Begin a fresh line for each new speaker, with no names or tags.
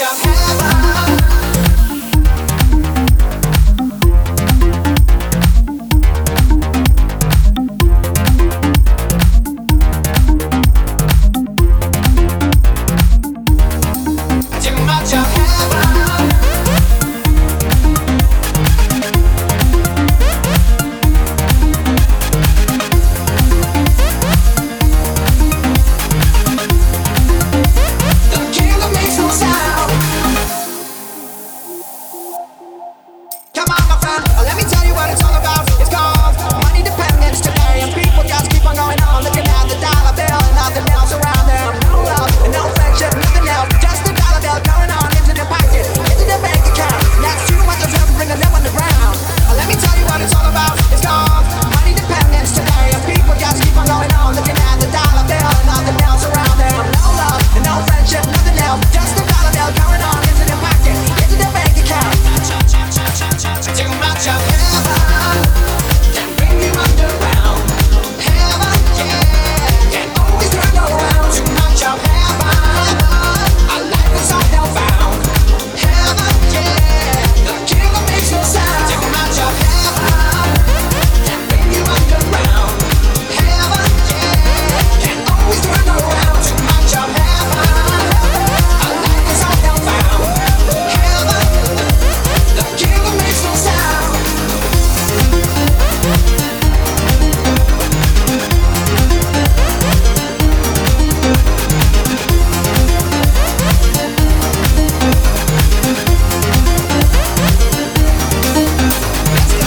much what it's all about.